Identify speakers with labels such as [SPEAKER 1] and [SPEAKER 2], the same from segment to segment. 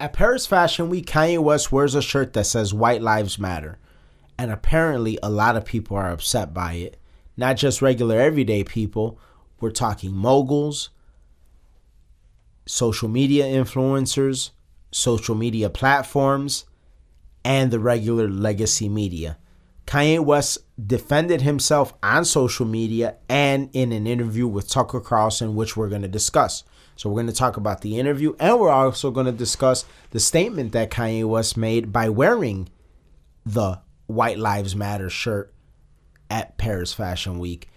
[SPEAKER 1] At Paris Fashion Week, Kanye West wears a shirt that says White Lives Matter. And apparently, a lot of people are upset by it. Not just regular everyday people, we're talking moguls, social media influencers, social media platforms, and the regular legacy media. Kanye West defended himself on social media and in an interview with Tucker Carlson, which we're going to discuss. So, we're going to talk about the interview and we're also going to discuss the statement that Kanye West made by wearing the White Lives Matter shirt at Paris Fashion Week.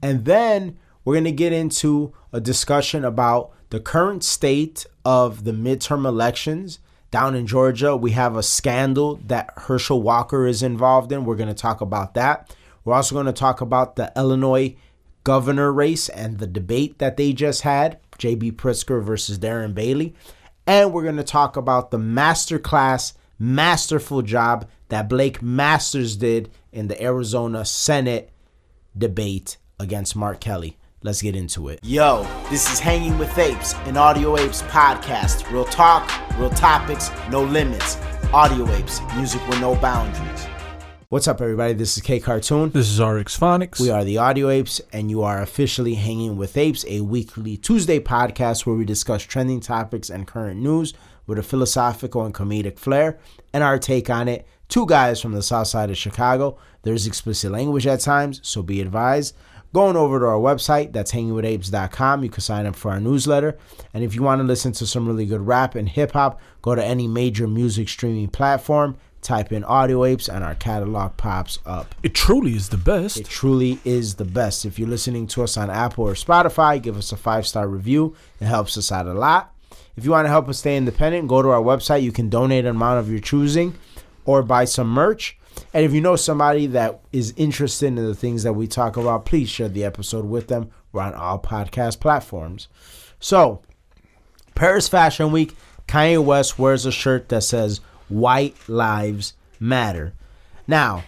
[SPEAKER 1] And then we're going to get into a discussion about the current state of the midterm elections down in Georgia. We have a scandal that Herschel Walker is involved in. We're going to talk about that. We're also going to talk about the Illinois governor race and the debate that they just had JB Pritzker versus Darren Bailey. And we're going to talk about the masterclass, masterful job that Blake Masters did in the Arizona Senate debate against Mark Kelly. Let's get into it. Yo, this is Hanging with Apes, an Audio Apes podcast. Real talk, real topics, no limits. Audio Apes, music with no boundaries. What's up, everybody? This is K Cartoon.
[SPEAKER 2] This is RX Phonics.
[SPEAKER 1] We are the Audio Apes, and you are officially Hanging with Apes, a weekly Tuesday podcast where we discuss trending topics and current news with a philosophical and comedic flair and our take on it. Two guys from the south side of Chicago. There's explicit language at times, so be advised going over to our website that's hangingwithapes.com you can sign up for our newsletter and if you want to listen to some really good rap and hip-hop go to any major music streaming platform type in audio apes and our catalog pops up.
[SPEAKER 2] It truly is the best.
[SPEAKER 1] It truly is the best. If you're listening to us on apple or spotify give us a five star review. It helps us out a lot. If you want to help us stay independent go to our website. You can donate an amount of your choosing or buy some merch. And if you know somebody that is interested in the things that we talk about, please share the episode with them. We're on all podcast platforms. So, Paris Fashion Week, Kanye West wears a shirt that says White Lives Matter. Now,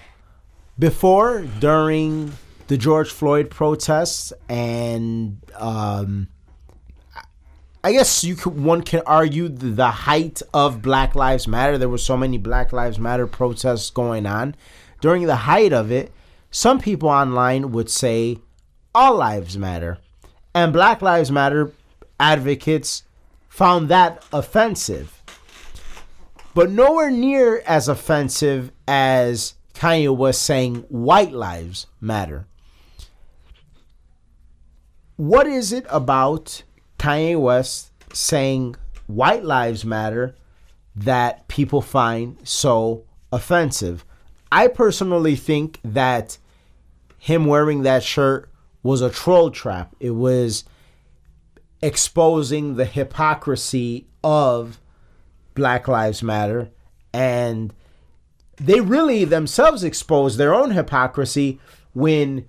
[SPEAKER 1] before, during the George Floyd protests, and um, I guess you could one can argue the height of Black Lives Matter. There were so many Black Lives Matter protests going on. During the height of it, some people online would say all lives matter. And Black Lives Matter advocates found that offensive. But nowhere near as offensive as Kanye was saying white lives matter. What is it about Kanye West saying white lives matter that people find so offensive. I personally think that him wearing that shirt was a troll trap. It was exposing the hypocrisy of Black Lives Matter and they really themselves exposed their own hypocrisy when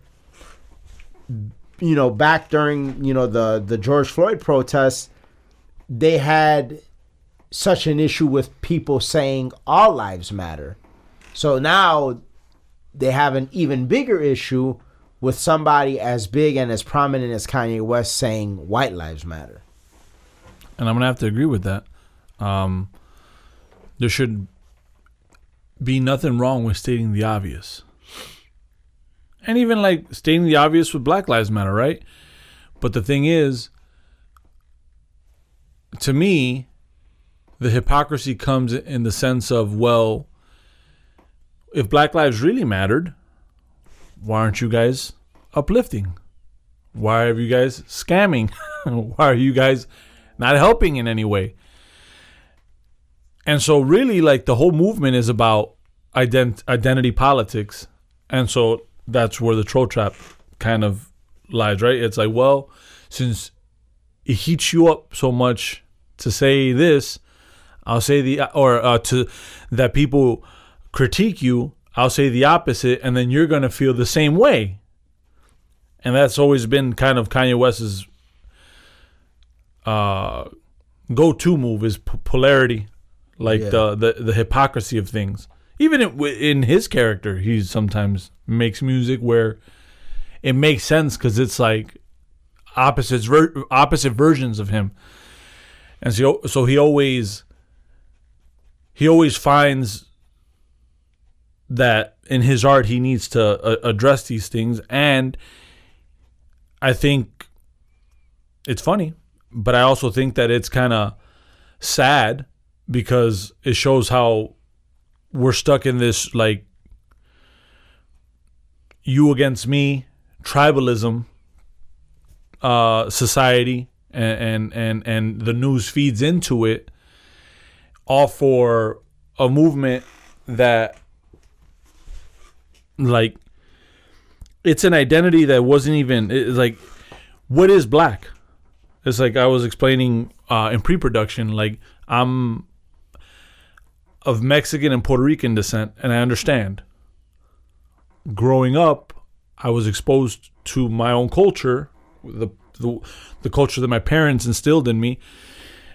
[SPEAKER 1] you know, back during you know the the George Floyd protests, they had such an issue with people saying all lives matter. So now they have an even bigger issue with somebody as big and as prominent as Kanye West saying white lives matter.
[SPEAKER 2] And I'm gonna have to agree with that. Um, there should be nothing wrong with stating the obvious and even like stating the obvious with Black Lives Matter, right? But the thing is, to me, the hypocrisy comes in the sense of, well, if Black Lives really mattered, why aren't you guys uplifting? Why are you guys scamming? why are you guys not helping in any way? And so, really, like the whole movement is about ident- identity politics. And so, that's where the troll trap kind of lies, right? It's like, well, since it heats you up so much to say this, I'll say the or uh, to that people critique you, I'll say the opposite, and then you're gonna feel the same way. And that's always been kind of Kanye West's uh, go-to move is p- polarity, like yeah. the, the the hypocrisy of things. Even in, in his character, he sometimes makes music where it makes sense because it's like opposites ver- opposite versions of him, and so so he always he always finds that in his art he needs to uh, address these things. And I think it's funny, but I also think that it's kind of sad because it shows how we're stuck in this like you against me tribalism uh, society and, and and and the news feeds into it all for a movement that like it's an identity that wasn't even it's like what is black? It's like i was explaining uh, in pre-production like i'm of mexican and puerto rican descent and i understand. Growing up i was exposed to my own culture the the, the culture that my parents instilled in me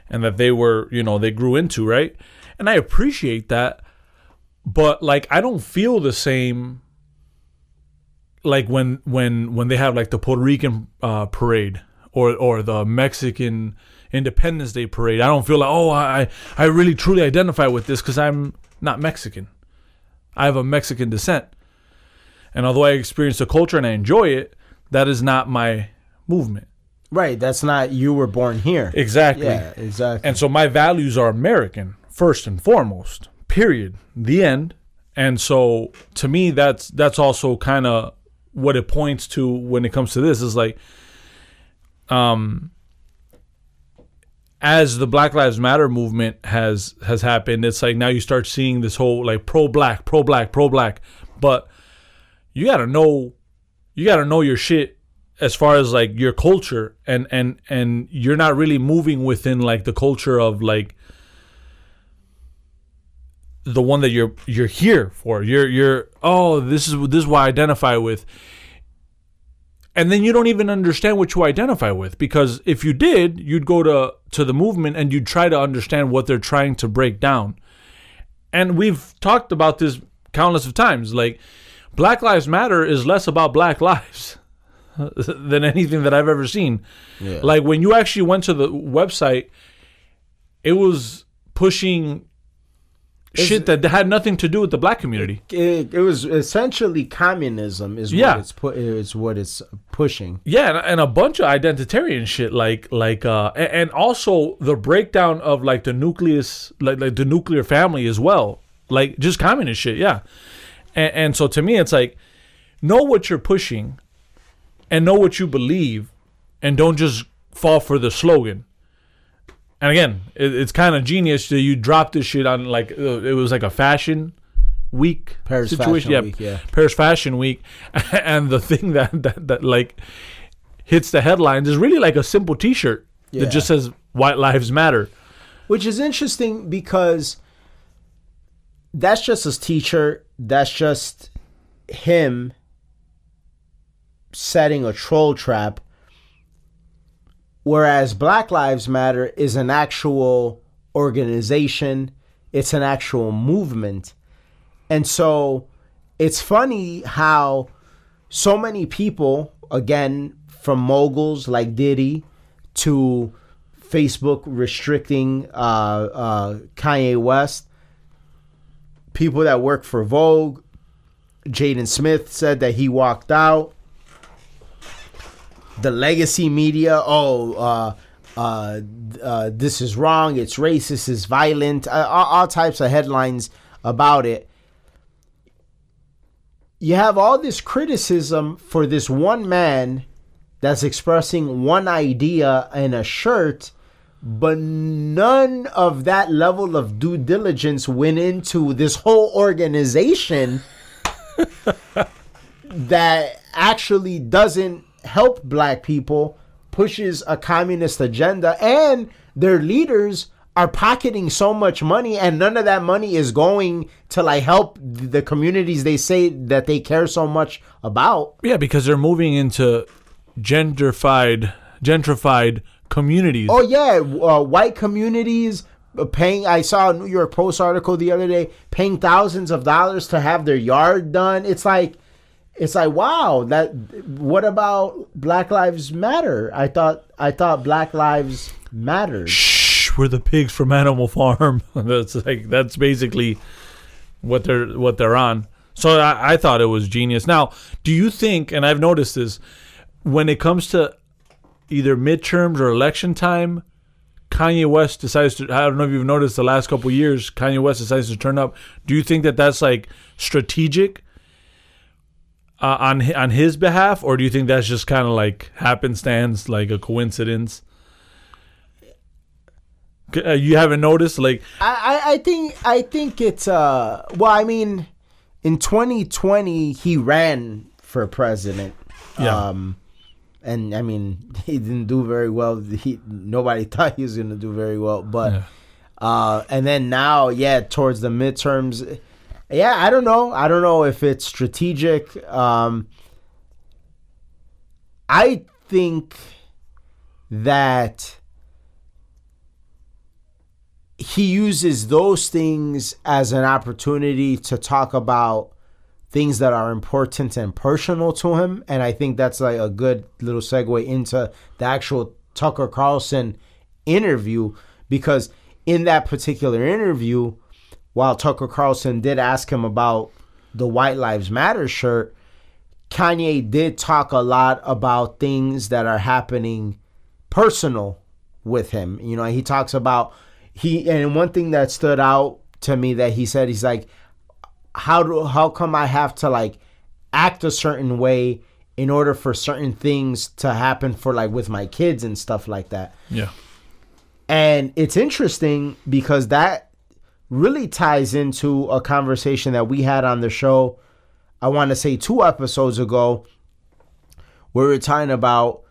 [SPEAKER 2] and that they were you know they grew into right? And i appreciate that but like i don't feel the same like when when when they have like the Puerto Rican uh, parade or or the Mexican Independence Day parade, I don't feel like oh I I really truly identify with this because I'm not Mexican. I have a Mexican descent, and although I experience the culture and I enjoy it, that is not my movement.
[SPEAKER 1] Right. That's not you were born here.
[SPEAKER 2] Exactly.
[SPEAKER 1] Yeah. Exactly.
[SPEAKER 2] And so my values are American first and foremost. Period. The end. And so to me that's that's also kind of what it points to when it comes to this is like um as the black lives matter movement has has happened it's like now you start seeing this whole like pro black pro black pro black but you got to know you got to know your shit as far as like your culture and and and you're not really moving within like the culture of like the one that you're you're here for. You're you're oh this is this is what I identify with. And then you don't even understand what you identify with because if you did, you'd go to to the movement and you'd try to understand what they're trying to break down. And we've talked about this countless of times. Like Black Lives Matter is less about black lives than anything that I've ever seen.
[SPEAKER 1] Yeah.
[SPEAKER 2] Like when you actually went to the website, it was pushing shit that had nothing to do with the black community.
[SPEAKER 1] it, it was essentially communism is
[SPEAKER 2] Yeah.
[SPEAKER 1] what it's pu- is what it's pushing.
[SPEAKER 2] Yeah, and, and a bunch of identitarian shit, like like uh, and also the breakdown of like the nucleus, like like the nuclear family as well, like just communist shit. Yeah, and, and so to me, it's like know what you're pushing, and know what you believe, and don't just fall for the slogan. And again, it, it's kind of genius that you drop this shit on like uh, it was like a fashion week
[SPEAKER 1] Paris Fashion Week, yeah.
[SPEAKER 2] Paris Fashion Week, and the thing that that, that like hits the headlines is really like a simple T-shirt
[SPEAKER 1] Yeah.
[SPEAKER 2] that just says "White Lives Matter."
[SPEAKER 1] Which is interesting because that's just his teacher. That's just him setting a troll trap. Whereas Black Lives Matter is an actual organization, it's an actual movement. And so it's funny how so many people, again, from moguls like Diddy to Facebook restricting uh, uh, Kanye West, people that work for Vogue, Jaden Smith said that he walked out. The legacy media, oh, uh, uh, uh, this is wrong, it's racist, it's violent, uh, all, all types of headlines about it. You have all this criticism for this one man that's expressing one idea in a shirt, but none of that level of due diligence went into this whole organization that actually doesn't help black people, pushes a communist agenda, and their leaders are pocketing so much money and none of that money is going to like help the communities they say that they care so much about.
[SPEAKER 2] Yeah, because they're moving into gentrified gentrified communities.
[SPEAKER 1] Oh yeah, uh, white communities uh, paying. I saw a New York Post article the other day paying thousands of dollars to have their yard done. It's like, it's like wow. That what about Black Lives Matter? I thought I thought Black Lives mattered.
[SPEAKER 2] Shh, we're the pigs from Animal Farm. that's like that's basically what they're what they're on. So I, I thought it was genius. Now, do you think? And I've noticed this when it comes to either midterms or election time. Kanye West decides to. I don't know if you've noticed the last couple years. Kanye West decides to turn up. Do you think that that's like strategic uh, on on his behalf, or do you think that's just kind of like happenstance, like a coincidence? Uh, you haven't noticed, like
[SPEAKER 1] I, I, think I think it's uh well I mean in 2020 he ran for president.
[SPEAKER 2] Yeah.
[SPEAKER 1] Um and I mean he didn't do very well. He nobody thought he was going to do very well, but
[SPEAKER 2] Yeah.
[SPEAKER 1] uh and then now yeah towards the midterms yeah, I don't know. I don't know if it's strategic. Um I think that he uses those things as an opportunity to talk about things that are important and personal to him and i think that's like a good little segue into the actual tucker carlson interview because in that particular interview while tucker carlson did ask him about the white lives matter shirt kanye did talk a lot about things that are happening personal with him. You know, he talks about he and one thing that stood out to me that he said he's like how do how come I have to like act a certain way in order for certain things to happen for like with my kids and stuff like that.
[SPEAKER 2] yeah,
[SPEAKER 1] And it's interesting because that really ties into a conversation that we had on the show, I want to say two episodes ago, where we were talking about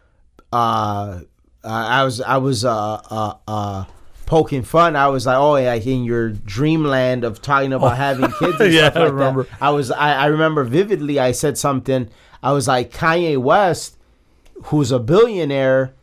[SPEAKER 1] uh, I was I was uh uh uh poking fun. I was like, oh yeah, in your dreamland of talking about having kids and
[SPEAKER 2] Yeah,
[SPEAKER 1] stuff
[SPEAKER 2] I remember.
[SPEAKER 1] that. I was I, I remember vividly I said something. I was like Kanye West, who's a billionaire,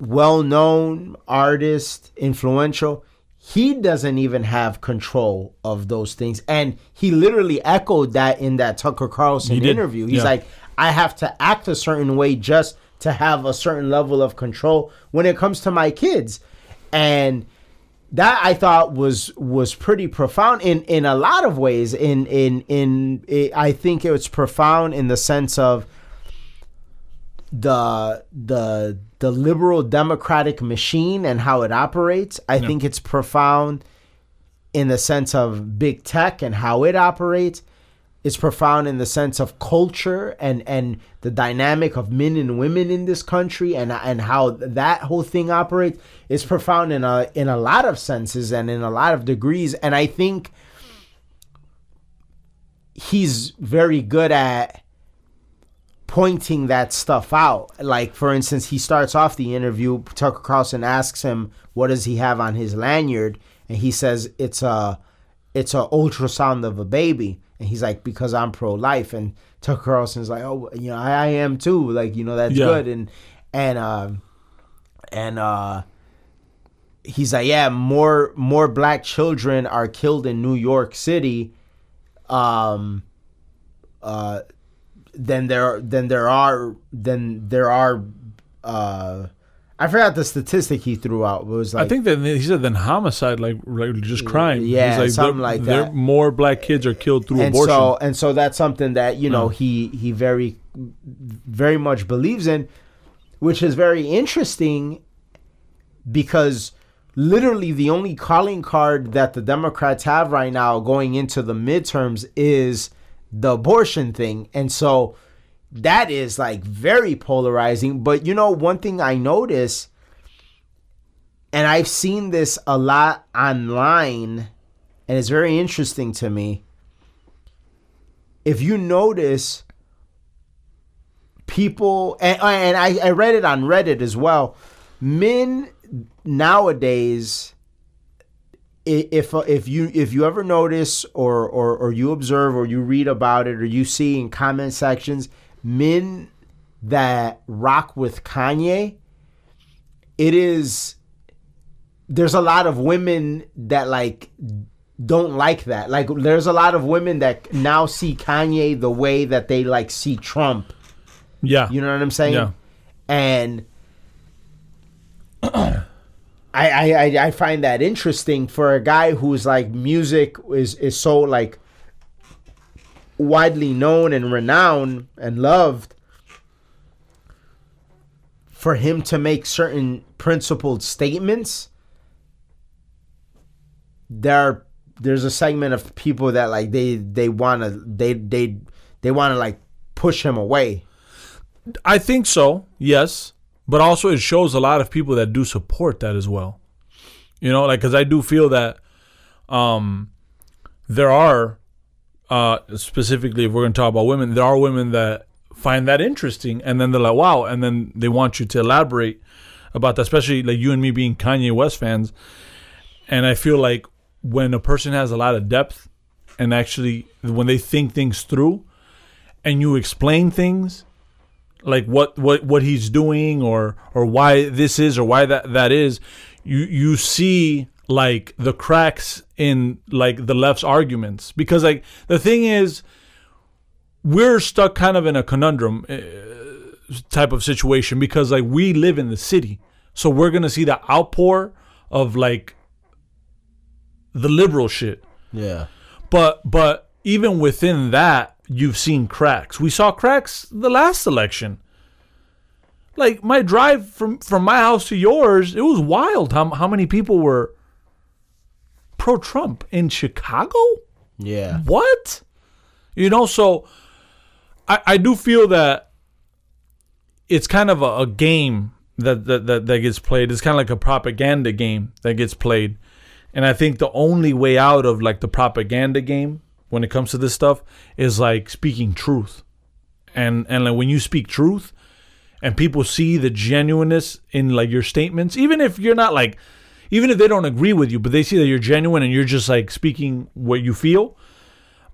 [SPEAKER 1] well known artist, influential, he doesn't even have control of those things. And he literally echoed that in that Tucker Carlson
[SPEAKER 2] He
[SPEAKER 1] interview. He's
[SPEAKER 2] yeah.
[SPEAKER 1] like, I have to act a certain way just to have a certain level of control when it comes to my kids. And that I thought was was pretty profound in in a lot of ways. In in in it, I think it was profound in the sense of the the the liberal democratic machine and how it operates. I think it's profound in the sense of big tech and how it operates. It's profound in the sense of culture and and the dynamic of men and women in this country and and how that whole thing operates. It's profound in a in a lot of senses and in a lot of degrees. And I think he's very good at pointing that stuff out. Like for instance, he starts off the interview. Tucker Carlson asks him, "What does he have on his lanyard?" And he says, "It's a, it's a ultrasound of a baby." And he's like, "Because I'm pro-life." And Tucker Carlson's like, "Oh, you know, I, I am too. Like, you know, that's
[SPEAKER 2] Yeah.
[SPEAKER 1] good." And and um and uh he's like, "Yeah, more more black children are killed in New York City." Um. Uh, than there than there are than there are uh I forgot the statistic he threw out. It was like
[SPEAKER 2] I think that he said then homicide, like, like just crime.
[SPEAKER 1] Yeah,
[SPEAKER 2] He's
[SPEAKER 1] something like that.
[SPEAKER 2] More black kids are killed through
[SPEAKER 1] and
[SPEAKER 2] abortion.
[SPEAKER 1] so and so that's something that you know
[SPEAKER 2] Oh.
[SPEAKER 1] he he very very much believes in which is very interesting because literally the only calling card that the democrats have right now going into the midterms is the abortion thing. And so that is like very polarizing. But you know one thing i notice and i've seen this a lot online and it's very interesting to me. If you notice people and, and I, I read it on reddit as well. Men nowadays if uh, if you if you ever notice or, or or you observe or you read about it or you see in comment sections men that rock with kanye it is there's a lot of women that like don't like that. Like there's a lot of women that now see Kanye the way that they like see Trump.
[SPEAKER 2] yeah,
[SPEAKER 1] You know what I'm saying?
[SPEAKER 2] Yeah.
[SPEAKER 1] And I, I I- find that interesting for a guy who's like music is is so like widely known and renowned and loved for him to make certain principled statements there are, there's a segment of people that like they they want to they they they want to like push him away
[SPEAKER 2] I think so, yes. But also, it shows a lot of people that do support that as well. You know, like, because I do feel that um, there are, uh, specifically, if we're going to talk about women, there are women that find that interesting. And then they're like, wow. And then they want you to elaborate about that, especially like you and me being Kanye West fans. And I feel like when a person has a lot of depth and actually, when they think things through and you explain things, like what what what he's doing or or why this is or why that that is you you see like the cracks in like the left's arguments. Because like the thing is we're stuck kind of in a conundrum uh, type of situation because like we live in the city. So we're going to see the outpour of like the liberal shit.
[SPEAKER 1] Yeah.
[SPEAKER 2] But but even within that, you've seen cracks. We saw cracks the last election. Like my drive from from my house to yours, it was wild. How how many people were pro Trump in Chicago?
[SPEAKER 1] yeah
[SPEAKER 2] What? You know, so I, I do feel that it's kind of a, a game that, that, that, that gets played. It's kind of like a propaganda game that gets played. And I think the only way out of like the propaganda game when it comes to this stuff is like speaking truth. And and like when you speak truth and people see the genuineness in like your statements, even if you're not like even if they don't agree with you, but they see that you're genuine and you're just like speaking what you feel,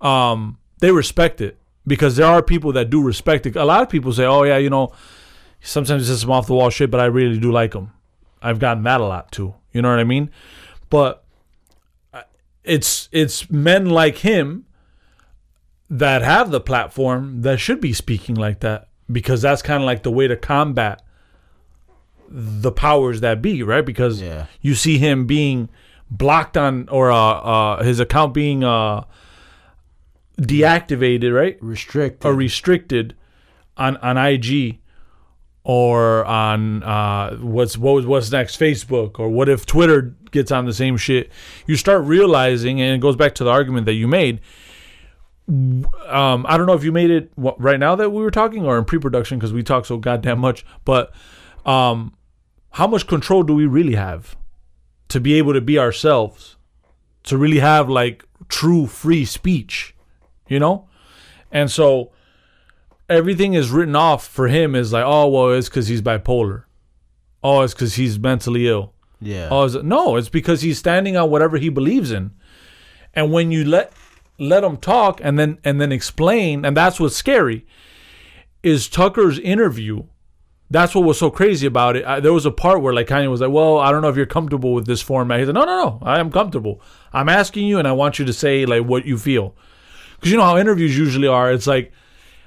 [SPEAKER 2] um, they respect it because there are people that do respect it. A lot of people say, "Oh yeah, you know, sometimes it's some off the wall shit, but I really do like him." I've gotten that a lot too. You know what I mean? But uh, it's it's men like him that have the platform that should be speaking like that because that's kind of like the way to combat the powers that be, right? Because
[SPEAKER 1] Yeah.
[SPEAKER 2] you see him being blocked on or uh, uh, his account being uh, deactivated, right?
[SPEAKER 1] restricted
[SPEAKER 2] or restricted on on IG or on uh, what's what was what's next Facebook or what if Twitter gets on the same shit you start realizing and it goes back to the argument that you made um, I don't know if you made it right now that we were talking or in pre-production because we talk so goddamn much but um, how much control do we really have to be able to be ourselves to really have like true free speech you know and so everything is written off for him is like, oh, well, it's because he's bipolar. Oh, it's because he's mentally ill.
[SPEAKER 1] yeah
[SPEAKER 2] Oh, is it? no, it's because he's standing on whatever he believes in. And when you let let them talk and then and then explain, and that's what's scary, is Tucker's interview. That's what was so crazy about it. I, there was a part where like Kanye was like, "Well, I don't know if you're comfortable with this format." He said, "No, no, no, I am comfortable. I'm asking you, and I want you to say like what you feel." because you know how interviews usually are. It's like,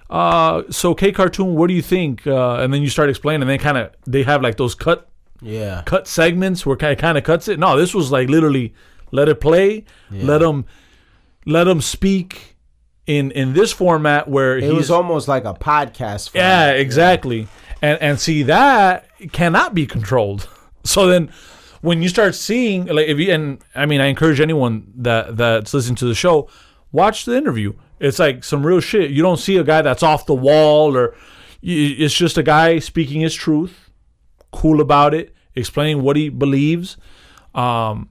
[SPEAKER 2] uh, so K cartoon, what do you think? Uh, and then you start explaining, and they kind of they have like those cut
[SPEAKER 1] yeah
[SPEAKER 2] cut segments where it kind of cuts it. No, this was like literally let it play, let them let him speak in in this format where
[SPEAKER 1] it
[SPEAKER 2] he's
[SPEAKER 1] was almost like a podcast for
[SPEAKER 2] yeah, exactly. And and see that cannot be controlled. So then when you start seeing like if you and I mean I encourage anyone that that's listening to the show, watch the interview. It's like some real shit. You don't see a guy that's off the wall or it's just a guy speaking his truth, cool about it, explaining what he believes, um,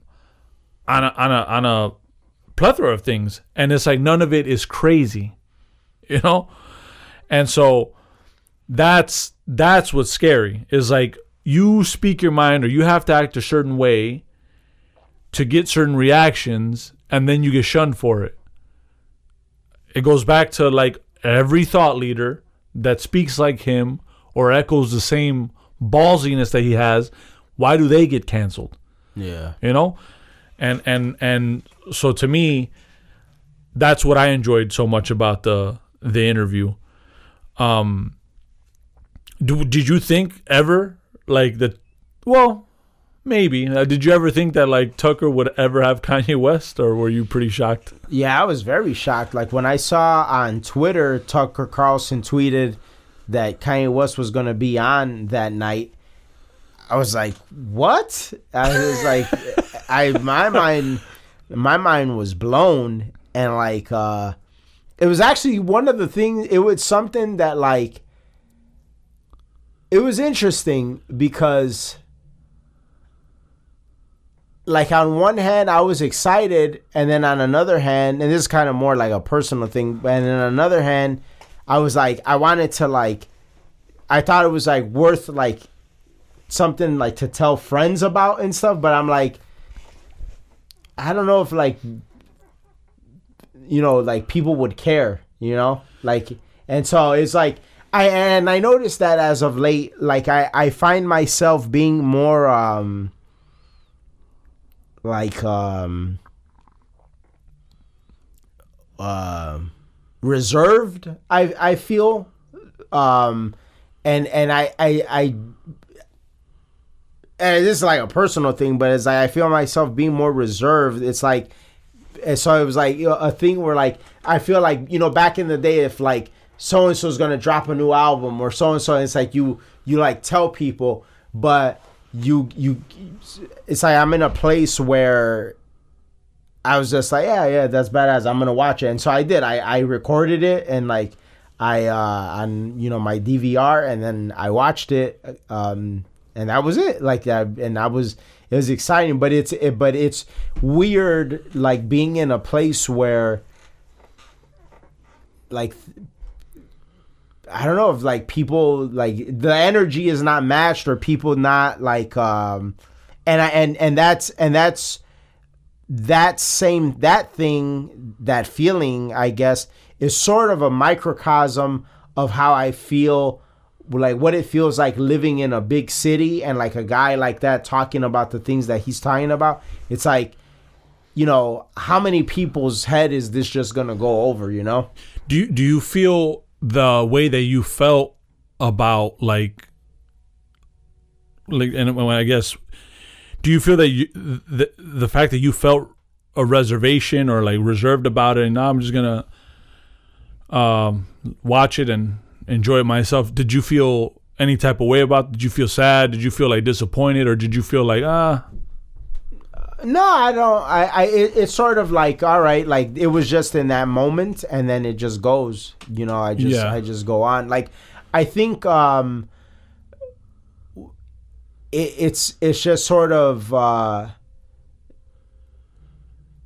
[SPEAKER 2] on a on a on a plethora of things, and it's like none of it is crazy, you know, and so that's that's what's scary. Is like you speak your mind or you have to act a certain way to get certain reactions and then you get shunned for it. It goes back to like every thought leader that speaks like him or echoes the same ballsiness that he has why do they get canceled?
[SPEAKER 1] Yeah.
[SPEAKER 2] You know? And and and so to me that's what i enjoyed so much about the the interview um do, did you think ever like that well maybe. Uh, did you ever think that like Tucker would ever have Kanye West, or were you pretty shocked?
[SPEAKER 1] Yeah, I was very shocked. Like when I saw on Twitter, Tucker Carlson tweeted that Kanye West was going to be on that night. I was like, "What?" I was like, "I my mind, my mind was blown." And like, uh it was actually one of the things. It was something that like, it was interesting because like on one hand I was excited and then on another hand and this is kind of more like a personal thing and on another hand I was like I wanted to like I thought it was like worth like something like to tell friends about and stuff but I'm like I don't know if like you know like people would care you know? Like and so it's like I and I noticed that as of late like I I find myself being more um like um uh, reserved i i feel um and and i i i and this is like a personal thing but it's like I feel myself being more reserved it's like and so it was like you know, a thing where like i feel like you know back in the day if like so and so's gonna drop a new album or so and so it's like you you like tell people but you you it's like I'm in a place where I was just like, yeah, yeah, that's badass. I'm gonna watch it, and so I did. I I recorded it and like I uh on you know my DVR, and then I watched it, um, and that was it. Like that, and I was it was exciting, but it's it, but it's weird like being in a place where like I don't know if like people like the energy is not matched or people not like um and I and and that's and that's that same that thing that feeling I guess is sort of a microcosm of how I feel like what it feels like living in a big city and like a guy like that talking about the things that he's talking about it's like you know how many people's head is this just gonna go over you know?
[SPEAKER 2] Do you do you feel the way that you felt about like like and I guess do you feel that you the the fact that you felt a reservation or like reserved about it and now I'm just gonna um watch it and enjoy it myself did you feel any type of way about did you feel sad did you feel like disappointed or did you feel like ah
[SPEAKER 1] no, I don't. I, I it, it's sort of like all right, like it was just in that moment, and then it just goes. You know, I just
[SPEAKER 2] Yeah.
[SPEAKER 1] I just go on. Like I think um, it, it's it's just sort of uh,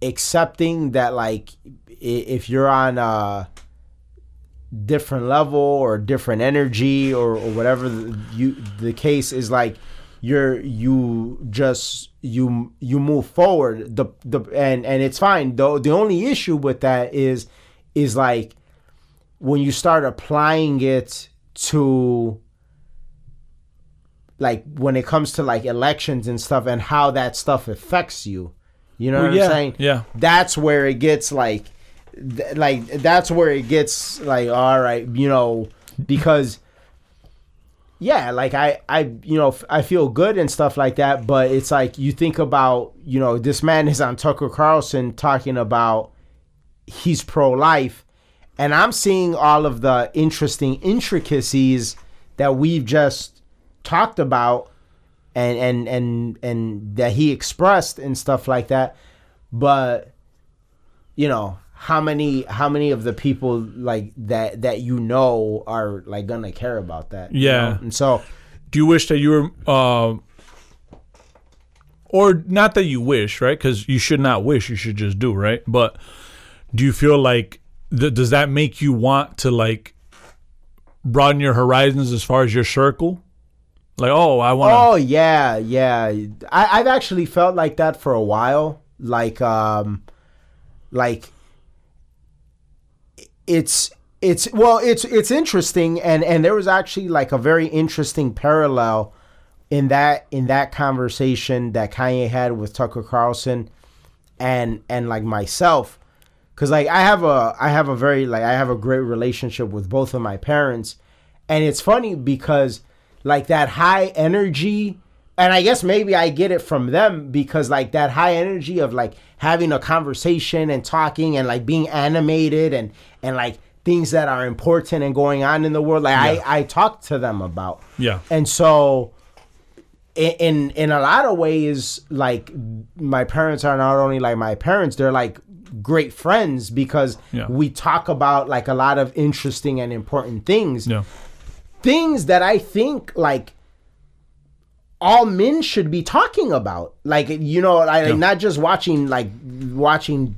[SPEAKER 1] accepting that like if you're on a different level or different energy or, or whatever the, you the case is like you're you just you you move forward. The the and and it's fine. Though the only issue with that is is like when you start applying it to like when it comes to like elections and stuff and how that stuff affects you. You know
[SPEAKER 2] Well,
[SPEAKER 1] what
[SPEAKER 2] yeah,
[SPEAKER 1] i'm saying?
[SPEAKER 2] yeah.
[SPEAKER 1] that's where it gets like th- like that's where it gets like all right you know because yeah like i i you know i feel good and stuff like that but it's like you think about you know this man is on tucker carlson talking about he's pro-life and i'm seeing all of the interesting intricacies that we've just talked about and and and and that he expressed and stuff like that but you know how many how many of the people like that that you know are like gonna care about that you
[SPEAKER 2] Yeah.
[SPEAKER 1] know? and so
[SPEAKER 2] do you wish that you were uh, or not that you wish right? Because you should not wish you should just do right? But do you feel like th- does that make you want to like broaden your horizons as far as your circle? Like oh i want to
[SPEAKER 1] oh yeah yeah. I, i've actually felt like that for a while. Like um like it's it's well it's it's interesting and and there was actually like a very interesting parallel in that in that conversation that Kanye had with Tucker Carlson and and like myself. Cuz like I have a I have a very like I have a great relationship with both of my parents. And it's funny because like that high energy and I guess maybe I get it from them because like that high energy of like having a conversation and talking and like being animated and and like things that are important and going on in the world like
[SPEAKER 2] Yeah.
[SPEAKER 1] I I talk to them about.
[SPEAKER 2] Yeah.
[SPEAKER 1] And so in, in a lot of ways like my parents are not only like my parents they're like great friends because
[SPEAKER 2] Yeah.
[SPEAKER 1] we talk about like a lot of interesting and important things
[SPEAKER 2] Yeah.
[SPEAKER 1] things that I think like all men should be talking about. Like you know, like
[SPEAKER 2] Yeah.
[SPEAKER 1] not just watching like watching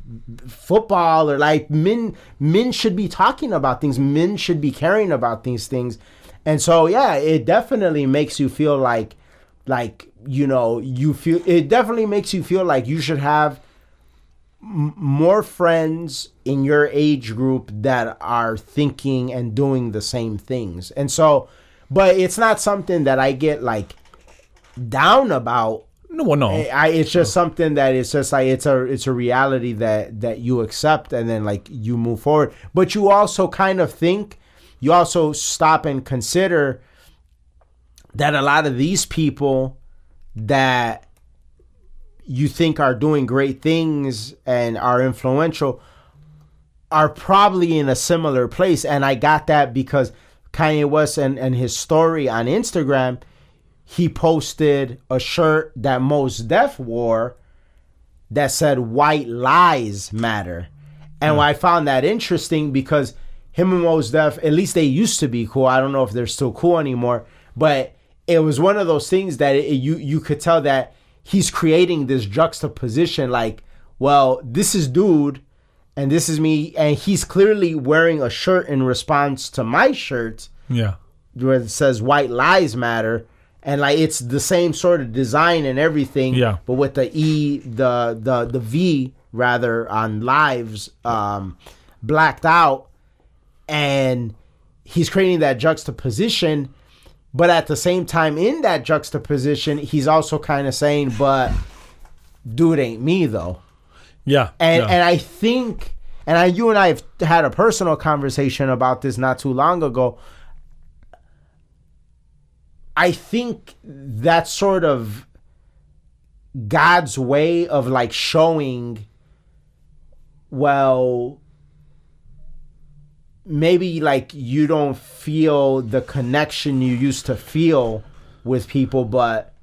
[SPEAKER 1] football or like men men should be talking about things. Men should be caring about these things. And so yeah, it definitely makes you feel like like you know, you feel it definitely makes you feel like you should have m- more friends in your age group that are thinking and doing the same things. And so, but it's not something that I get like down about.
[SPEAKER 2] No, well, no.
[SPEAKER 1] Eh, I it's just something that it's just like it's a it's a reality that that you accept and then like you move forward. But you also kind of think you also stop and consider that a lot of these people that you think are doing great things and are influential are probably in a similar place. And I got that because Kanye West and, and his story on Instagram, he posted a shirt that Mos Def wore that said white lies matter. And hmm. I found that interesting because him and Mos Def, at least they used to be cool. I don't know if they're still cool anymore, but it was one of those things that it, you you could tell that he's creating this juxtaposition. Like, well, this is dude, and this is me, and he's clearly wearing a shirt in response to my shirt
[SPEAKER 2] yeah.
[SPEAKER 1] where it says white lies matter and like it's the same sort of design and everything
[SPEAKER 2] Yeah.
[SPEAKER 1] but with the e the the the v rather on lives um blacked out and he's creating that juxtaposition but at the same time in that juxtaposition he's also kind of saying but dude ain't me though
[SPEAKER 2] Yeah.
[SPEAKER 1] and
[SPEAKER 2] yeah.
[SPEAKER 1] and I think and I you and I have had a personal conversation about this not too long ago. I think that's sort of God's way of like showing well maybe like you don't feel the connection you used to feel with people but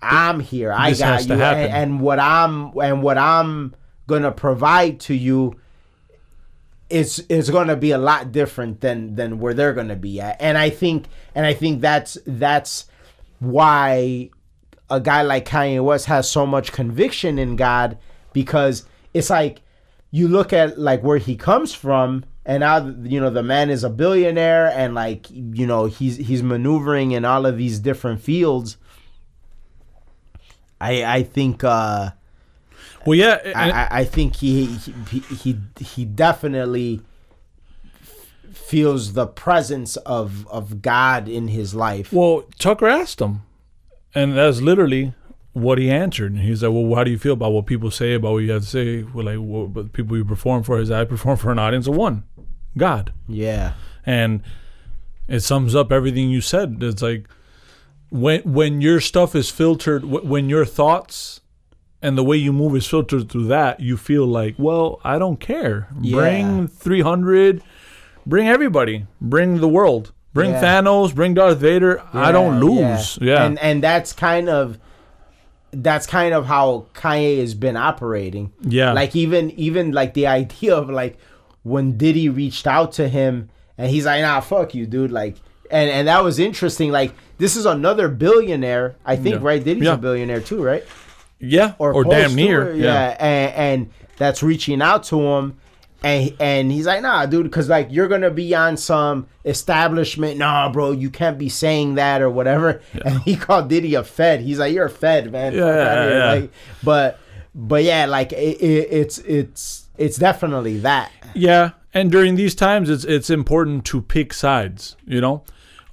[SPEAKER 1] I'm here. I
[SPEAKER 2] This
[SPEAKER 1] got you, and, and what I'm and what I'm gonna provide to you is is gonna be a lot different than than where they're gonna be at. And I think and I think that's that's why a guy like Kanye West has so much conviction in God because it's like you look at like where he comes from and now you know the man is a billionaire and like you know he's he's maneuvering in all of these different fields i i think uh
[SPEAKER 2] well, yeah.
[SPEAKER 1] I, I think he he he, he definitely feels the presence of of god in his life
[SPEAKER 2] Well, Tucker asked him, and that's literally what he answered. And he's like, "Well, how do you feel about what people say about what you have to say? Well, like, what, but people you perform for is I perform for an audience of one, God,
[SPEAKER 1] yeah
[SPEAKER 2] and it sums up everything you said. It's like when when your stuff is filtered, when your thoughts and the way you move is filtered through that, you feel like, well, I don't care.
[SPEAKER 1] Yeah.
[SPEAKER 2] Bring three hundred, bring everybody, bring the world." Bring
[SPEAKER 1] Yeah.
[SPEAKER 2] Thanos, bring Darth Vader. I don't
[SPEAKER 1] Yeah,
[SPEAKER 2] lose. Yeah.
[SPEAKER 1] and and that's kind of that's kind of how Kanye has been operating.
[SPEAKER 2] Yeah.
[SPEAKER 1] Like even even like the idea of like when Diddy reached out to him and he's like, nah, fuck you, dude. Like and and that was interesting. Like this is another billionaire, I think,
[SPEAKER 2] Yeah.
[SPEAKER 1] right? Diddy's
[SPEAKER 2] Yeah.
[SPEAKER 1] a billionaire too, right?
[SPEAKER 2] Yeah, or,
[SPEAKER 1] close
[SPEAKER 2] damn near.
[SPEAKER 1] it,
[SPEAKER 2] Yeah.
[SPEAKER 1] and, and that's reaching out to him, and and he's like, nah, dude, because like you're gonna be on some establishment, nah, bro, you can't be saying that or whatever. And he called Diddy a Fed. He's like, you're a Fed, man. Fuck
[SPEAKER 2] Yeah, yeah.
[SPEAKER 1] Like, but but yeah, like it, it, it's it's it's definitely that.
[SPEAKER 2] Yeah, and during these times, it's it's important to pick sides. You know,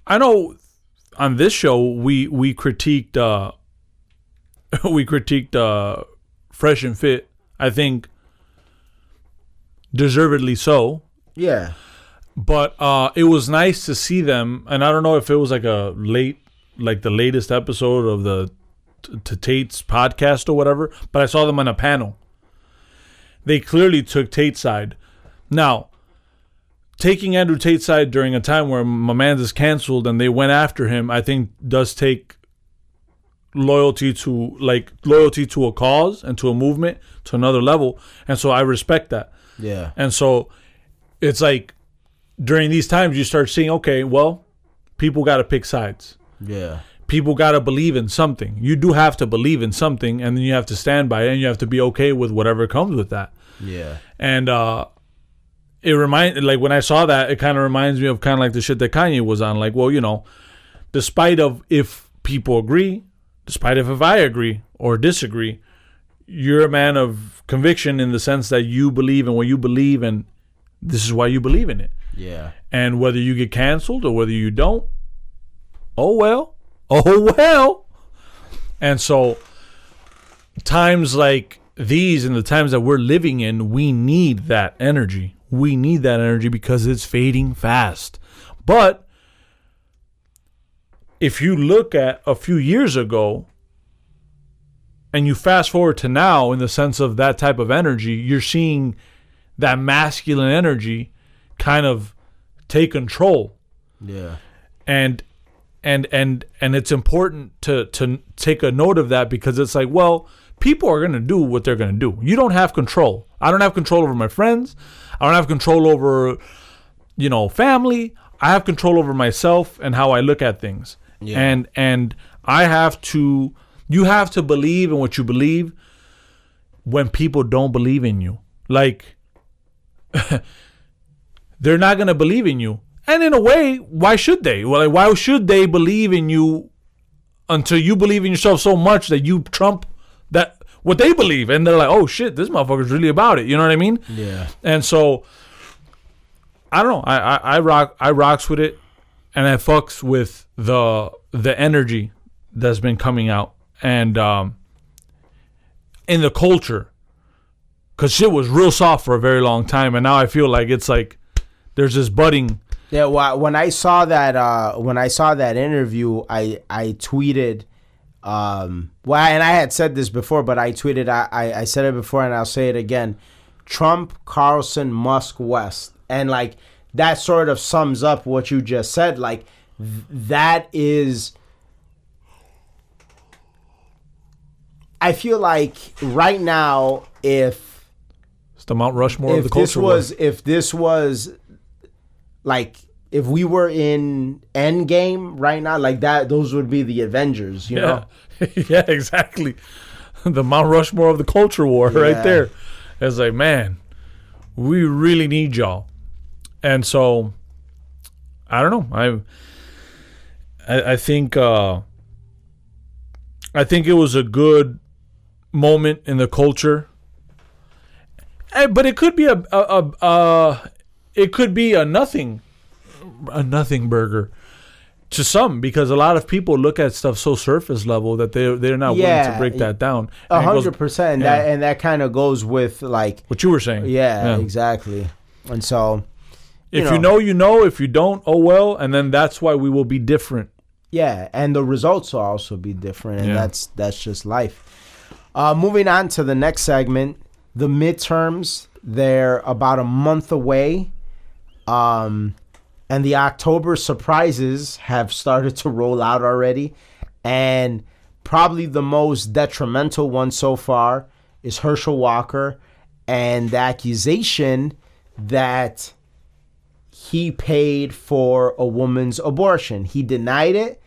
[SPEAKER 2] I know on this show we we critiqued uh we critiqued uh Fresh and Fit. I think deservedly so.
[SPEAKER 1] Yeah.
[SPEAKER 2] But uh, it was nice to see them, and I don't know if it was like a late like the latest episode of the t- Tate's podcast or whatever, but I saw them on a panel. They clearly took Tate's side. Now, taking Andrew Tate's side during a time where my man's is canceled and they went after him, I think does take loyalty to like loyalty to a cause and to a movement to another level. And so I respect that.
[SPEAKER 1] Yeah.
[SPEAKER 2] And so it's like during these times you start seeing, okay, well, people got to pick sides.
[SPEAKER 1] Yeah.
[SPEAKER 2] People got to believe in something. You do have to believe in something and then you have to stand by it and you have to be okay with whatever comes with that.
[SPEAKER 1] Yeah.
[SPEAKER 2] And uh it remind like when I saw that, it kind of reminds me of kind of like the shit that Kanye was on. Like, well, you know, despite of if people agree, despite of if I agree or disagree, you're a man of conviction in the sense that you believe in what you believe, and this is why you believe in it.
[SPEAKER 1] Yeah.
[SPEAKER 2] And whether you get canceled or whether you don't, oh well, oh well. And so, times like these and the times that we're living in, we need that energy. We need that energy because it's fading fast. But if you look at a few years ago and you fast forward to now in the sense of that type of energy, you're seeing that masculine energy kind of take control.
[SPEAKER 1] Yeah.
[SPEAKER 2] and and and and it's important to to take a note of that because it's like well people are going to do what they're going to do. You don't have control. I don't have control over my friends. I don't have control over you know family. I have control over myself and how i look at things
[SPEAKER 1] Yeah.
[SPEAKER 2] and and i have to you have to believe in what you believe when people don't believe in you like they're not going to believe in you. And in a way, why should they? Well, like, why should they believe in you until you believe in yourself so much that you trump that what they believe, and they're like, "Oh shit, this motherfucker's really about it." You know what I mean?
[SPEAKER 1] Yeah.
[SPEAKER 2] And so, I don't know. I, I I rock I rocks with it, and I fucks with the the energy that's been coming out and um in the culture, cause shit was real soft for a very long time, and now I feel like it's like there's this budding.
[SPEAKER 1] Yeah, well, when I saw that uh when I saw that interview, I I tweeted um well and I had said this before, but I tweeted I, I, I said it before and I'll say it again. Trump, Carlson, Musk, West. And like that sort of sums up what you just said. Like th- that is I feel like right now if
[SPEAKER 2] It's the Mount Rushmore of the culture.
[SPEAKER 1] this was if this was like if we were in Endgame right now, like that, those would be the Avengers, you know?
[SPEAKER 2] yeah, yeah, exactly. The Mount Rushmore of the culture war, right there. It's like, man, we really need y'all. And so, I don't know. I, I, I think, uh, I think it was a good moment in the culture. Eh, but it could be a, a, a, a it could be a nothing, a nothing burger to some because a lot of people look at stuff so surface level that they they're not willing to break that down.
[SPEAKER 1] A
[SPEAKER 2] And
[SPEAKER 1] hundred percent. And that and that kind of goes with like
[SPEAKER 2] What you were saying.
[SPEAKER 1] yeah,
[SPEAKER 2] Yeah.
[SPEAKER 1] exactly. And so
[SPEAKER 2] If
[SPEAKER 1] you
[SPEAKER 2] you
[SPEAKER 1] know.
[SPEAKER 2] know, you know. If you don't, oh well. And then that's why we will be different.
[SPEAKER 1] yeah, and the results will also be different, and
[SPEAKER 2] Yeah.
[SPEAKER 1] that's that's just life. Uh, moving on to the next segment, the midterms. They're about a month away, um, and the October surprises have started to roll out already, and probably the most detrimental one so far is Herschel Walker and the accusation that he paid for a woman's abortion. He denied it.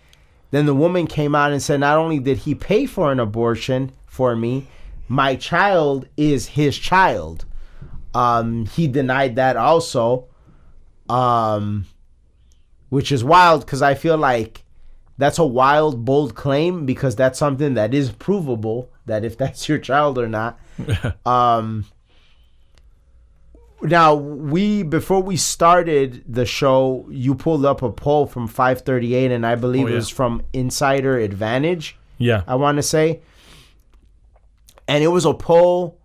[SPEAKER 1] Then the woman came out and said, Not only did he pay for an abortion for me, my child is his child. Um, he denied that also, um, which is wild because I feel like that's a wild, bold claim because that's something that is provable that if that's your child or not. um, now we before we started the show, you pulled up a poll from 538, and I believe
[SPEAKER 2] Oh,
[SPEAKER 1] it was from Insider Advantage.
[SPEAKER 2] Yeah.
[SPEAKER 1] I want to say, and it was a poll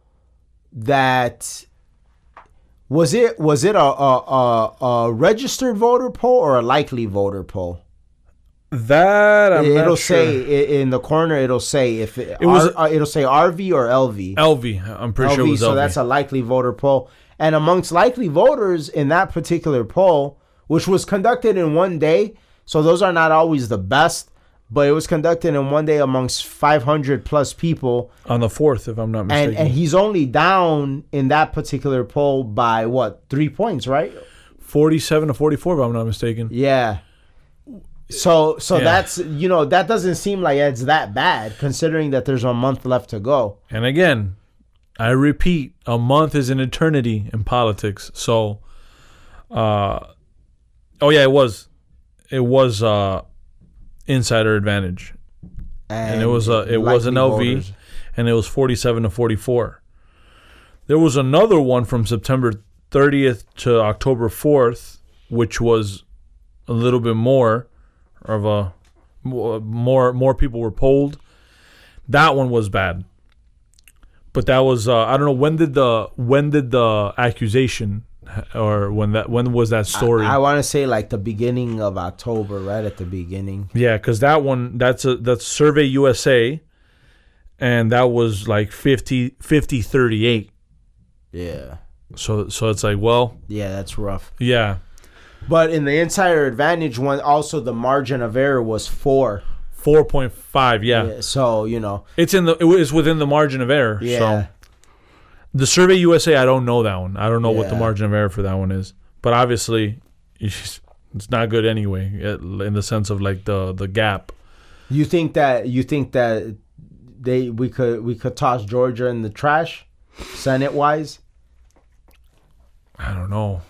[SPEAKER 1] that was it was it a a, a, a registered voter poll or a likely voter poll?
[SPEAKER 2] That I'm
[SPEAKER 1] it'll
[SPEAKER 2] not sure.
[SPEAKER 1] say in the corner. It'll say if it,
[SPEAKER 2] It was-
[SPEAKER 1] R- uh, it'll say RV or LV.
[SPEAKER 2] LV. I'm pretty sure it was
[SPEAKER 1] so
[SPEAKER 2] LV.
[SPEAKER 1] that's a likely voter poll. And amongst likely voters in that particular poll, which was conducted in one day, so those are not always the best, but it was conducted in one day amongst 500 plus people,
[SPEAKER 2] on the fourth, if I'm not
[SPEAKER 1] and
[SPEAKER 2] mistaken.
[SPEAKER 1] and he's only down in that particular poll by what three points, right?
[SPEAKER 2] 47 to 44, if I'm not mistaken.
[SPEAKER 1] Yeah. So so
[SPEAKER 2] Yeah.
[SPEAKER 1] that's you know that doesn't seem like it's that bad considering that there's a month left to go.
[SPEAKER 2] And again, I repeat, a month is an eternity in politics. So, uh, oh yeah, it was, it was uh, insider advantage, and, it was uh, it was an LV,
[SPEAKER 1] voters.
[SPEAKER 2] and it was forty-seven to forty-four. There was another one from September thirtieth to October fourth, which was a little bit more of a more more people were polled. That one was bad but that was uh, I don't know when did the when did the accusation or when that when was that story?
[SPEAKER 1] I, want to say like the beginning of October, right at the beginning.
[SPEAKER 2] yeah, because that one that's a that's Survey USA, and that was like 50, 50 38.
[SPEAKER 1] Yeah.
[SPEAKER 2] So so it's like well
[SPEAKER 1] Yeah, that's rough.
[SPEAKER 2] yeah
[SPEAKER 1] But in the insider advantage one, also the margin of error was four.
[SPEAKER 2] Four point five yeah.
[SPEAKER 1] Yeah, so you know,
[SPEAKER 2] it's in the it was within the margin of error.
[SPEAKER 1] yeah,
[SPEAKER 2] So the Survey USA I don't know that one. I don't know what the margin of error for that one is, but obviously it's it's not good anyway in the sense of like the the gap.
[SPEAKER 1] you think that you think that they we could we could toss Georgia in the trash, Senate wise.
[SPEAKER 2] I don't know.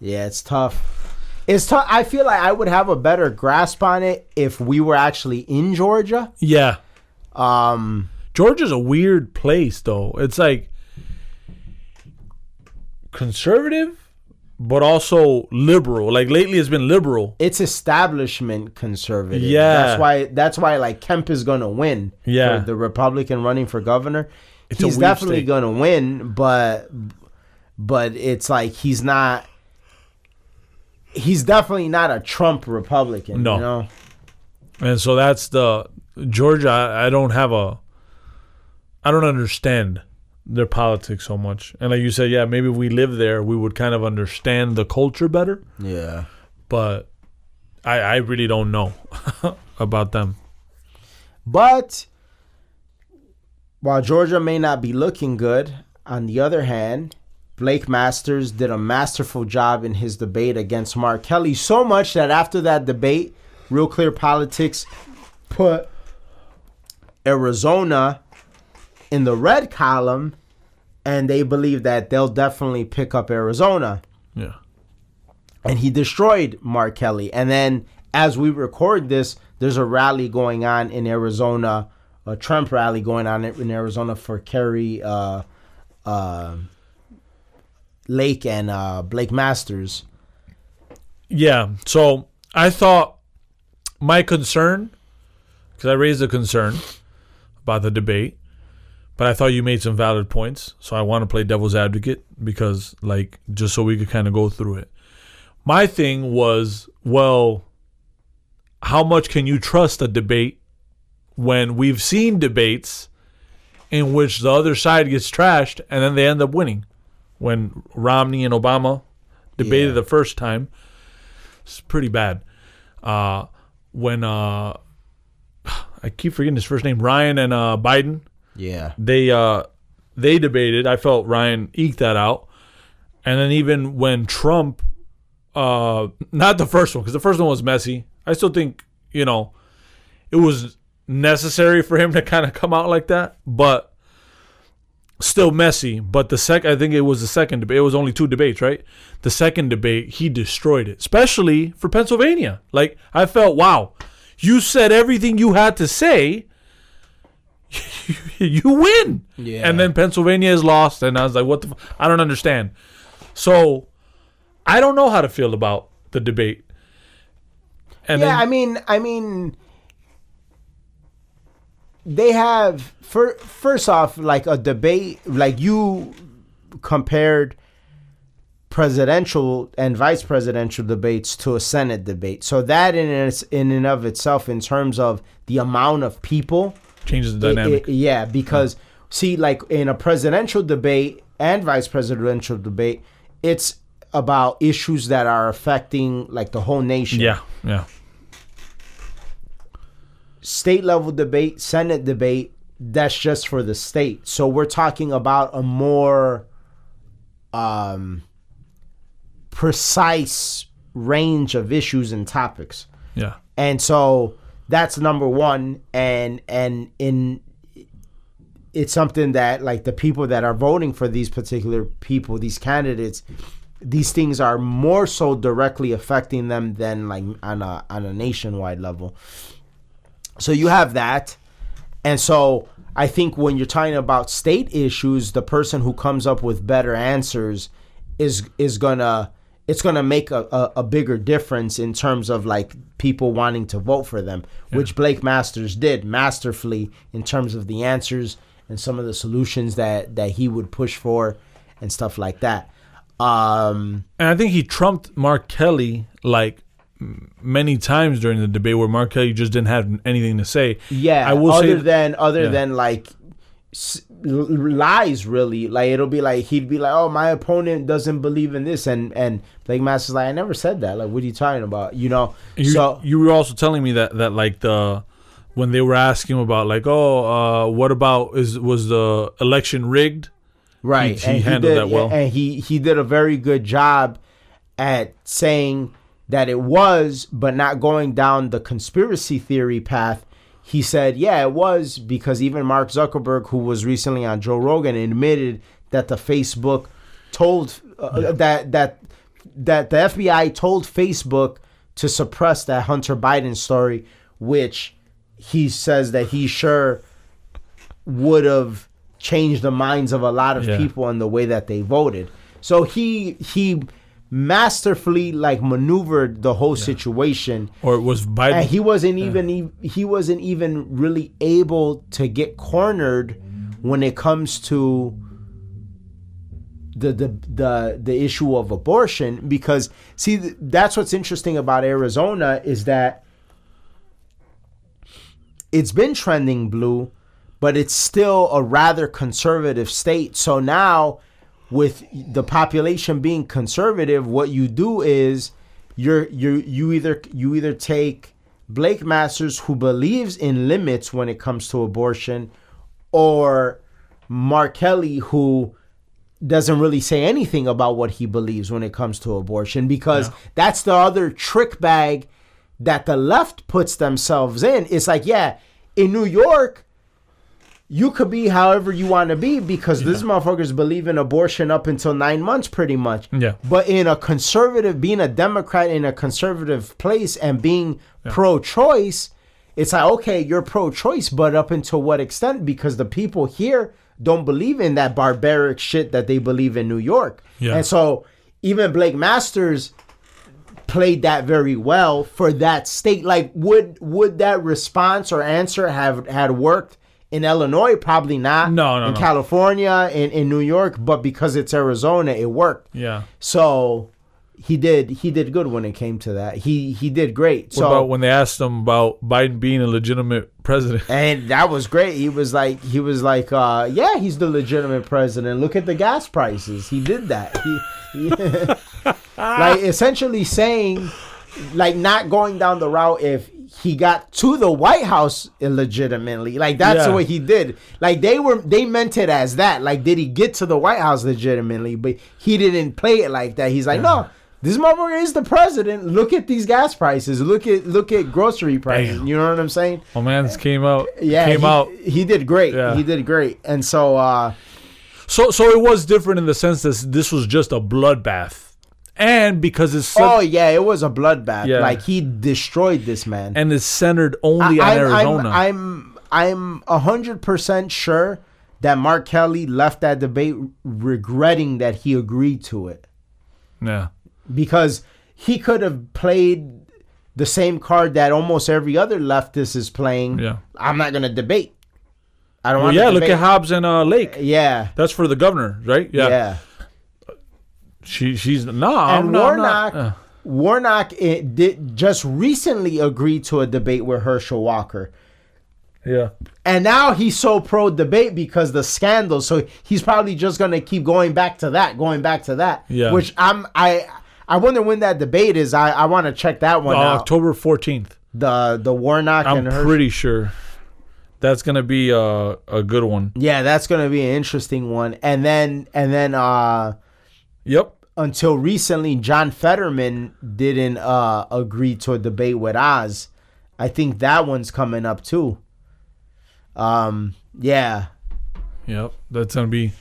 [SPEAKER 1] Yeah, it's tough. It's tough. I feel like I would have a better grasp on it if we were actually in Georgia.
[SPEAKER 2] Yeah,
[SPEAKER 1] Um,
[SPEAKER 2] Georgia's a weird place though. It's like conservative, but also liberal. Like lately, it's been liberal.
[SPEAKER 1] it's establishment conservative.
[SPEAKER 2] Yeah.
[SPEAKER 1] that's why. That's why like Kemp is gonna win.
[SPEAKER 2] Yeah.
[SPEAKER 1] the Republican running for governor.
[SPEAKER 2] It's
[SPEAKER 1] he's definitely
[SPEAKER 2] state.
[SPEAKER 1] gonna win, but but it's like he's not. He's definitely not a Trump Republican.
[SPEAKER 2] No.
[SPEAKER 1] you know?
[SPEAKER 2] And so that's the Georgia. I, I don't have a. I don't understand their politics so much. And like you said, yeah, maybe if we live there, we would kind of understand the culture better.
[SPEAKER 1] Yeah.
[SPEAKER 2] But I, I really don't know about them.
[SPEAKER 1] But while Georgia may not be looking good, on the other hand, Blake Masters did a masterful job in his debate against Mark Kelly. So much that after that debate, Real Clear Politics put Arizona in the red column, and they believe that they'll definitely pick up Arizona
[SPEAKER 2] Yeah.
[SPEAKER 1] and he destroyed Mark Kelly. And then as we record this, there's a rally going on in Arizona, a Trump rally going on in Arizona for Kari uh, uh, Lake and uh, Blake Masters.
[SPEAKER 2] Yeah. So I thought my concern, because I raised a concern about the debate, but I thought you made some valid points. So I want to play devil's advocate because, like, just so we could kind of go through it. My thing was, well, how much can you trust a debate when we've seen debates in which the other side gets trashed and then they end up winning? When Romney and Obama debated
[SPEAKER 1] Yeah.
[SPEAKER 2] the first time, it's pretty bad. Uh, when uh, I keep forgetting his first name, Ryan and uh, Biden,
[SPEAKER 1] Yeah.
[SPEAKER 2] they uh, they debated. I felt Ryan eked that out, and then even when Trump, uh, not the first one because the first one was messy. I still think you know it was necessary for him to kind of come out like that, but still messy. But the sec, I think it was the second debate. It was only two debates, right? The second debate, he destroyed it, especially for Pennsylvania. Like I felt, wow, you said everything you had to say. you win.
[SPEAKER 1] Yeah.
[SPEAKER 2] And then Pennsylvania is lost, and I was like, what the? F- I don't understand. So, I don't know how to feel about the debate. And
[SPEAKER 1] yeah,
[SPEAKER 2] then,
[SPEAKER 1] I mean, I mean, they have fir- first off like a debate, like you compared presidential and vice presidential debates to a Senate debate. So that in its, in and of itself, in terms of the amount of people,
[SPEAKER 2] Changes the dynamic.
[SPEAKER 1] it- yeah, because see, like in a presidential debate and vice presidential debate, it's about issues that are affecting like the whole nation.
[SPEAKER 2] yeah, yeah.
[SPEAKER 1] State level debate, Senate debate, that's just for the state. So we're talking about a more um precise range of issues and topics.
[SPEAKER 2] Yeah.
[SPEAKER 1] and so that's number one and and in it's something that like the people that are voting for these particular people these candidates these things are more so directly affecting them than like on a on a nationwide level so you have that. And so i think when you're talking about state issues the person who comes up with better answers is is gonna it's gonna make a, a, a bigger difference in terms of like people wanting to vote for them which blake masters did masterfully in terms of the answers and some of the solutions that that he would push for and stuff like that. Um
[SPEAKER 2] And I think he trumped Mark Kelly like many times during the debate where Mark Kelly just didn't have anything to say.
[SPEAKER 1] Yeah,
[SPEAKER 2] I will say
[SPEAKER 1] other
[SPEAKER 2] th-
[SPEAKER 1] than other
[SPEAKER 2] yeah.
[SPEAKER 1] than like s- lies, really. Like it'll be like he'd be like, "Oh, my opponent doesn't believe in this," and and Blake Masters like, "I never said that. Like, what are you talking about?" You know.
[SPEAKER 2] You,
[SPEAKER 1] so
[SPEAKER 2] you were also telling me that that like the when they were asking about like oh uh, what about is was the election rigged?
[SPEAKER 1] right,
[SPEAKER 2] he handled
[SPEAKER 1] did,
[SPEAKER 2] that well.
[SPEAKER 1] and he he did a very good job at saying that it was, but not going down the conspiracy theory path. He said, "Yeah, it was," because even Mark Zuckerberg, who was recently on Joe Rogan, admitted that the Facebook told uh, that that that the FBI told Facebook to suppress that Hunter Biden story, which he says that he sure would have changed the minds of a lot of
[SPEAKER 2] Yeah.
[SPEAKER 1] people in the way that they voted. So he he masterfully like maneuvered the whole situation.
[SPEAKER 2] Or it was Biden?
[SPEAKER 1] and he wasn't even e- he wasn't even really able to get cornered when it comes to the the the, the issue of abortion because see that's what's interesting about Arizona is that it's been trending blue but it's still a rather conservative state. So now with the population being conservative what you do is you're you you either you either take Blake Masters who believes in limits when it comes to abortion or Mark Kelly who doesn't really say anything about what he believes when it comes to abortion because that's the other trick bag that the left puts themselves in. It's like, yeah, in New York, you could be however you want to be because these motherfuckers believe in abortion up until nine months, pretty much.
[SPEAKER 2] Yeah.
[SPEAKER 1] But in a conservative, being a Democrat in a conservative place and being pro choice, it's like, okay, you're pro choice, but up until what extent? Because the people here don't believe in that barbaric shit that they believe in New York.
[SPEAKER 2] Yeah.
[SPEAKER 1] And so even Blake Masters played that very well for that state. Like, would would that response or answer have had worked in Illinois? Probably not.
[SPEAKER 2] No, no,
[SPEAKER 1] In
[SPEAKER 2] no.
[SPEAKER 1] California, in, in New York, but because it's Arizona, it worked.
[SPEAKER 2] yeah.
[SPEAKER 1] So he did he did good when it came to that. He he did great.
[SPEAKER 2] What
[SPEAKER 1] so
[SPEAKER 2] about when they asked him about Biden being a legitimate president?
[SPEAKER 1] and that was great. He was like he was like uh yeah, he's the legitimate president. Look at the gas prices. He did that. He, he- like essentially saying like not going down the route if he got to the White House illegitimately. Like that's
[SPEAKER 2] Yeah.
[SPEAKER 1] what he did. Like they were they meant it as that. Like did he get to the White House legitimately? But he didn't play it like that. He's like, no, this motherfucker is the president. Look at these gas prices. Look at look at grocery prices.
[SPEAKER 2] Damn.
[SPEAKER 1] You know what I'm saying?
[SPEAKER 2] My man's came out.
[SPEAKER 1] Yeah,
[SPEAKER 2] came
[SPEAKER 1] he,
[SPEAKER 2] out.
[SPEAKER 1] He did great.
[SPEAKER 2] Yeah.
[SPEAKER 1] He did great. And so uh
[SPEAKER 2] So so it was different in the sense that this was just a bloodbath, and because it's
[SPEAKER 1] oh yeah, it was a bloodbath.
[SPEAKER 2] Yeah.
[SPEAKER 1] Like he destroyed this man.
[SPEAKER 2] and it's centered only on
[SPEAKER 1] I'm,
[SPEAKER 2] Arizona.
[SPEAKER 1] I'm I'm a hundred percent sure that Mark Kelly left that debate regretting that he agreed to it
[SPEAKER 2] yeah,
[SPEAKER 1] because he could have played the same card that almost every other leftist is playing.
[SPEAKER 2] yeah.
[SPEAKER 1] I'm not gonna debate. I don't
[SPEAKER 2] Well,
[SPEAKER 1] want.
[SPEAKER 2] yeah,
[SPEAKER 1] to
[SPEAKER 2] look at Hobbs and uh, Lake.
[SPEAKER 1] Yeah,
[SPEAKER 2] That's for the governor, right?
[SPEAKER 1] yeah.
[SPEAKER 2] She she's no,
[SPEAKER 1] and
[SPEAKER 2] not- I'm
[SPEAKER 1] Warnock,
[SPEAKER 2] uh,
[SPEAKER 1] Warnock it did just recently agreed to a debate with Herschel Walker.
[SPEAKER 2] yeah.
[SPEAKER 1] And now he's so pro debate because the scandal. So he's probably just gonna keep going back to that, going back to that.
[SPEAKER 2] Yeah.
[SPEAKER 1] Which I'm I I wonder when that debate is. I, I want to check that one
[SPEAKER 2] Uh,
[SPEAKER 1] out.
[SPEAKER 2] October fourteenth.
[SPEAKER 1] The the Warnock
[SPEAKER 2] I'm
[SPEAKER 1] and Herschel.
[SPEAKER 2] pretty sure that's gonna be a a good one.
[SPEAKER 1] yeah, that's gonna be an interesting one. And then and then uh
[SPEAKER 2] Yep.
[SPEAKER 1] until recently, John Fetterman didn't uh agree to a debate with Oz. I think that one's coming up too. Um yeah.
[SPEAKER 2] Yep. That's gonna be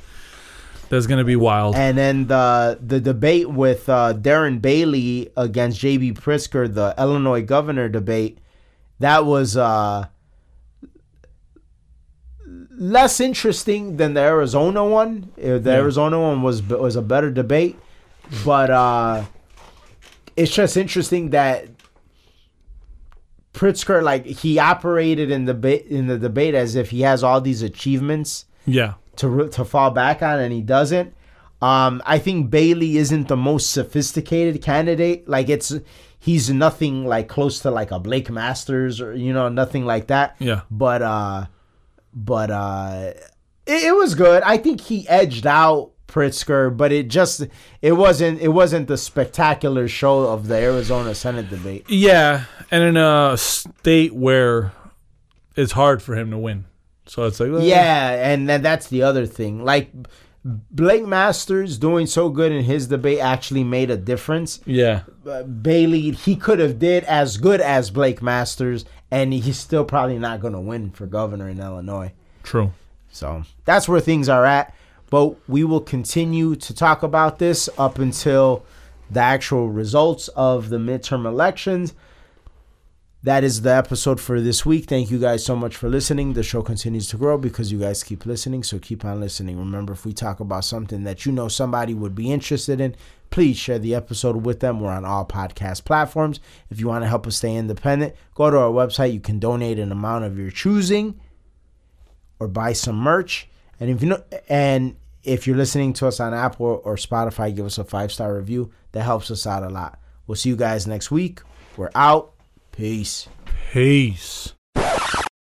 [SPEAKER 2] that's gonna be wild.
[SPEAKER 1] And then the the debate with uh, Darren Bailey against J.B. Pritzker, the Illinois governor debate, that was uh, less interesting than the Arizona one. Uh, The
[SPEAKER 2] Yeah.
[SPEAKER 1] Arizona one was was a better debate, but uh, it's just interesting that Pritzker like he operated in the ba- in the debate as if he has all these achievements
[SPEAKER 2] yeah.
[SPEAKER 1] to re- to fall back on, and he doesn't. Um, I think Bailey isn't the most sophisticated candidate. Like it's he's nothing like close to like a Blake Masters or you know nothing like that.
[SPEAKER 2] Yeah.
[SPEAKER 1] But uh, but uh, it, it was good. I think he edged out Pritzker, but it just it wasn't it wasn't the spectacular show of the Arizona Senate debate.
[SPEAKER 2] Yeah. And in a state where it's hard for him to win. So it's like
[SPEAKER 1] Yeah, and then that's the other thing. Like Blake Masters doing so good in his debate actually made a difference.
[SPEAKER 2] Yeah.
[SPEAKER 1] Uh, Bailey, he could have did as good as Blake Masters, and he's still probably not going to win for governor in Illinois.
[SPEAKER 2] True.
[SPEAKER 1] So that's where things are at. But we will continue to talk about this up until the actual results of the midterm elections. That is the episode for this week. Thank you guys so much for listening. The show continues to grow because you guys keep listening. So keep on listening. Remember, if we talk about something that you know somebody would be interested in, please share the episode with them. We're on all podcast platforms. If you want to help us stay independent, go to our website. You can donate an amount of your choosing or buy some merch. And if you know, and if you're listening to us on Apple or Spotify, give us a five star review. That helps us out a lot. We'll see you guys next week. We're out. Peace.
[SPEAKER 2] Peace.